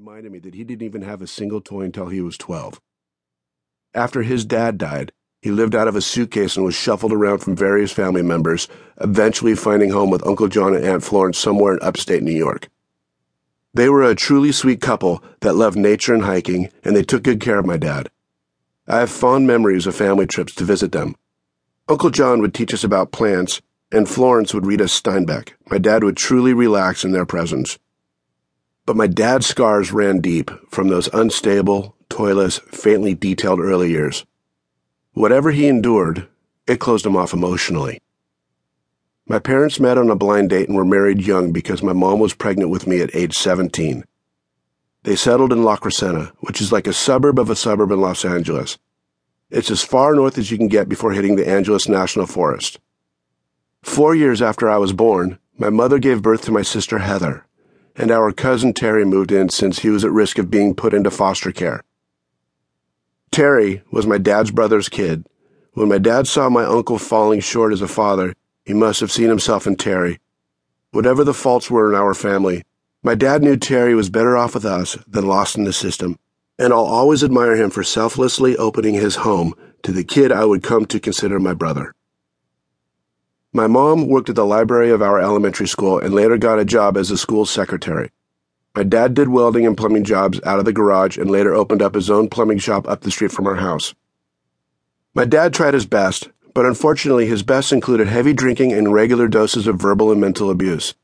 reminded me that he didn't even have a single toy until he was 12. After his dad died, he lived out of a suitcase and was shuffled around from various family members, eventually finding home with Uncle John and Aunt Florence somewhere in upstate New York. They were a truly sweet couple that loved nature and hiking, and they took good care of my dad. I have fond memories of family trips to visit them. Uncle John would teach us about plants, and Florence would read us Steinbeck. My dad would truly relax in their presence. But my dad's scars ran deep from those unstable, toyless, faintly detailed early years. Whatever he endured, it closed him off emotionally. My parents met on a blind date and were married young because my mom was pregnant with me at age 17. They settled in La Crescenta, which is like a suburb of a suburb in Los Angeles. It's as far north as you can get before hitting the Angeles National Forest. Four years after I was born, my mother gave birth to my sister Heather, and our cousin Terry moved in since he was at risk of being put into foster care. Terry was my dad's brother's kid. When my dad saw my uncle falling short as a father, he must have seen himself in Terry. Whatever the faults were in our family, my dad knew Terry was better off with us than lost in the system, and I'll always admire him for selflessly opening his home to the kid I would come to consider my brother. My mom worked at the library of our elementary school and later got a job as a school secretary. My dad did welding and plumbing jobs out of the garage and later opened up his own plumbing shop up the street from our house. My dad tried his best, but unfortunately his best included heavy drinking and regular doses of verbal and mental abuse.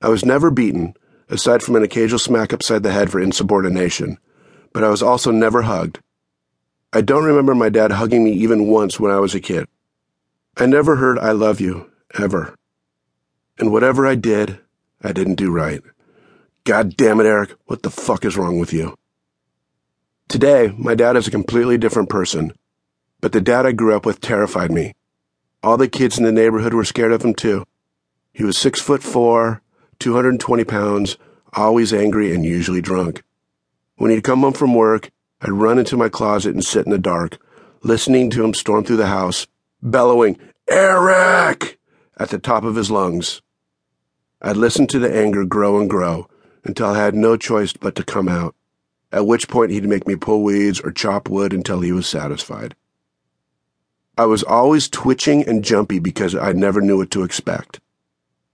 I was never beaten, aside from an occasional smack upside the head for insubordination, but I was also never hugged. I don't remember my dad hugging me even once when I was a kid. I never heard I love you, ever. And whatever I did, I didn't do right. God damn it, Eric, what the fuck is wrong with you? Today, my dad is a completely different person, but the dad I grew up with terrified me. All the kids in the neighborhood were scared of him too. He was six foot four, 220 pounds, always angry and usually drunk. When he'd come home from work, I'd run into my closet and sit in the dark, listening to him storm through the house, bellowing, Eric! at the top of his lungs. I'd listen to the anger grow and grow until I had no choice but to come out, at which point he'd make me pull weeds or chop wood until he was satisfied. I was always twitching and jumpy because I never knew what to expect.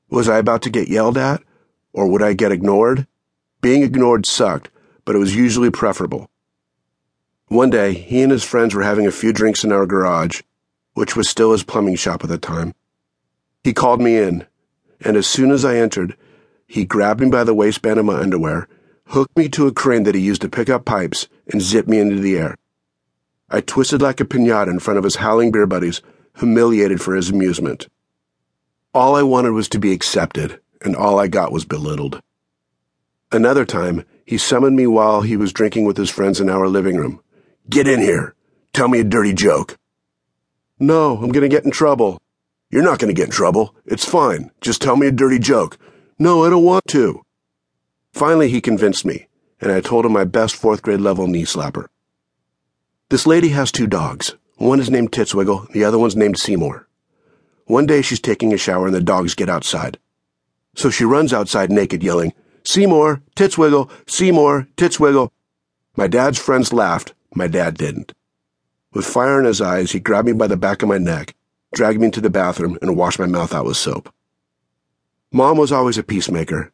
Was I about to get yelled at? Or would I get ignored? Being ignored sucked, but it was usually preferable. One day, he and his friends were having a few drinks in our garage, which was still his plumbing shop at the time. He called me in, and as soon as I entered, he grabbed me by the waistband of my underwear, hooked me to a crane that he used to pick up pipes, and zipped me into the air. I twisted like a pinata in front of his howling beer buddies, humiliated for his amusement. All I wanted was to be accepted, and all I got was belittled. Another time, he summoned me while he was drinking with his friends in our living room. Get in here. Tell me a dirty joke. No, I'm going to get in trouble. You're not going to get in trouble. It's fine. Just tell me a dirty joke. No, I don't want to. Finally, he convinced me, and I told him my best fourth grade level knee slapper. This lady has two dogs. One is named Titswiggle, the other one's named Seymour. One day she's taking a shower and the dogs get outside. So she runs outside naked, yelling, Seymour, Titswiggle, Seymour, Titswiggle. My dad's friends laughed. My dad didn't. With fire in his eyes, he grabbed me by the back of my neck, dragged me into the bathroom, and washed my mouth out with soap. Mom was always a peacemaker.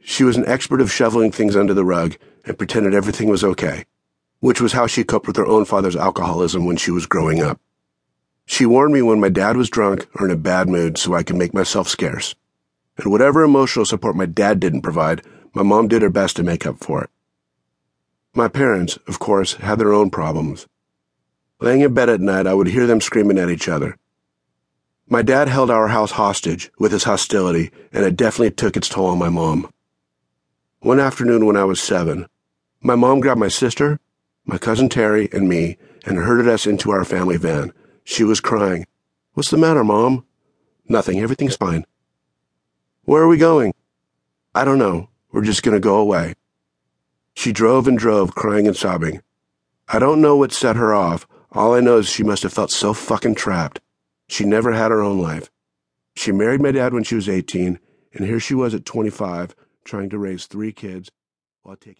She was an expert of shoveling things under the rug and pretended everything was okay, which was how she coped with her own father's alcoholism when she was growing up. She warned me when my dad was drunk or in a bad mood so I could make myself scarce. And whatever emotional support my dad didn't provide, my mom did her best to make up for it. My parents, of course, had their own problems. Laying in bed at night, I would hear them screaming at each other. My dad held our house hostage with his hostility, and it definitely took its toll on my mom. One afternoon when I was seven, my mom grabbed my sister, my cousin Terry, and me and herded us into our family van she was crying. What's the matter, Mom? Nothing. Everything's fine. Where are we going? I don't know. We're just going to go away. She drove and drove, crying and sobbing. I don't know what set her off. All I know is she must have felt so fucking trapped. She never had her own life. She married my dad when she was 18, and here she was at 25, trying to raise three kids while taking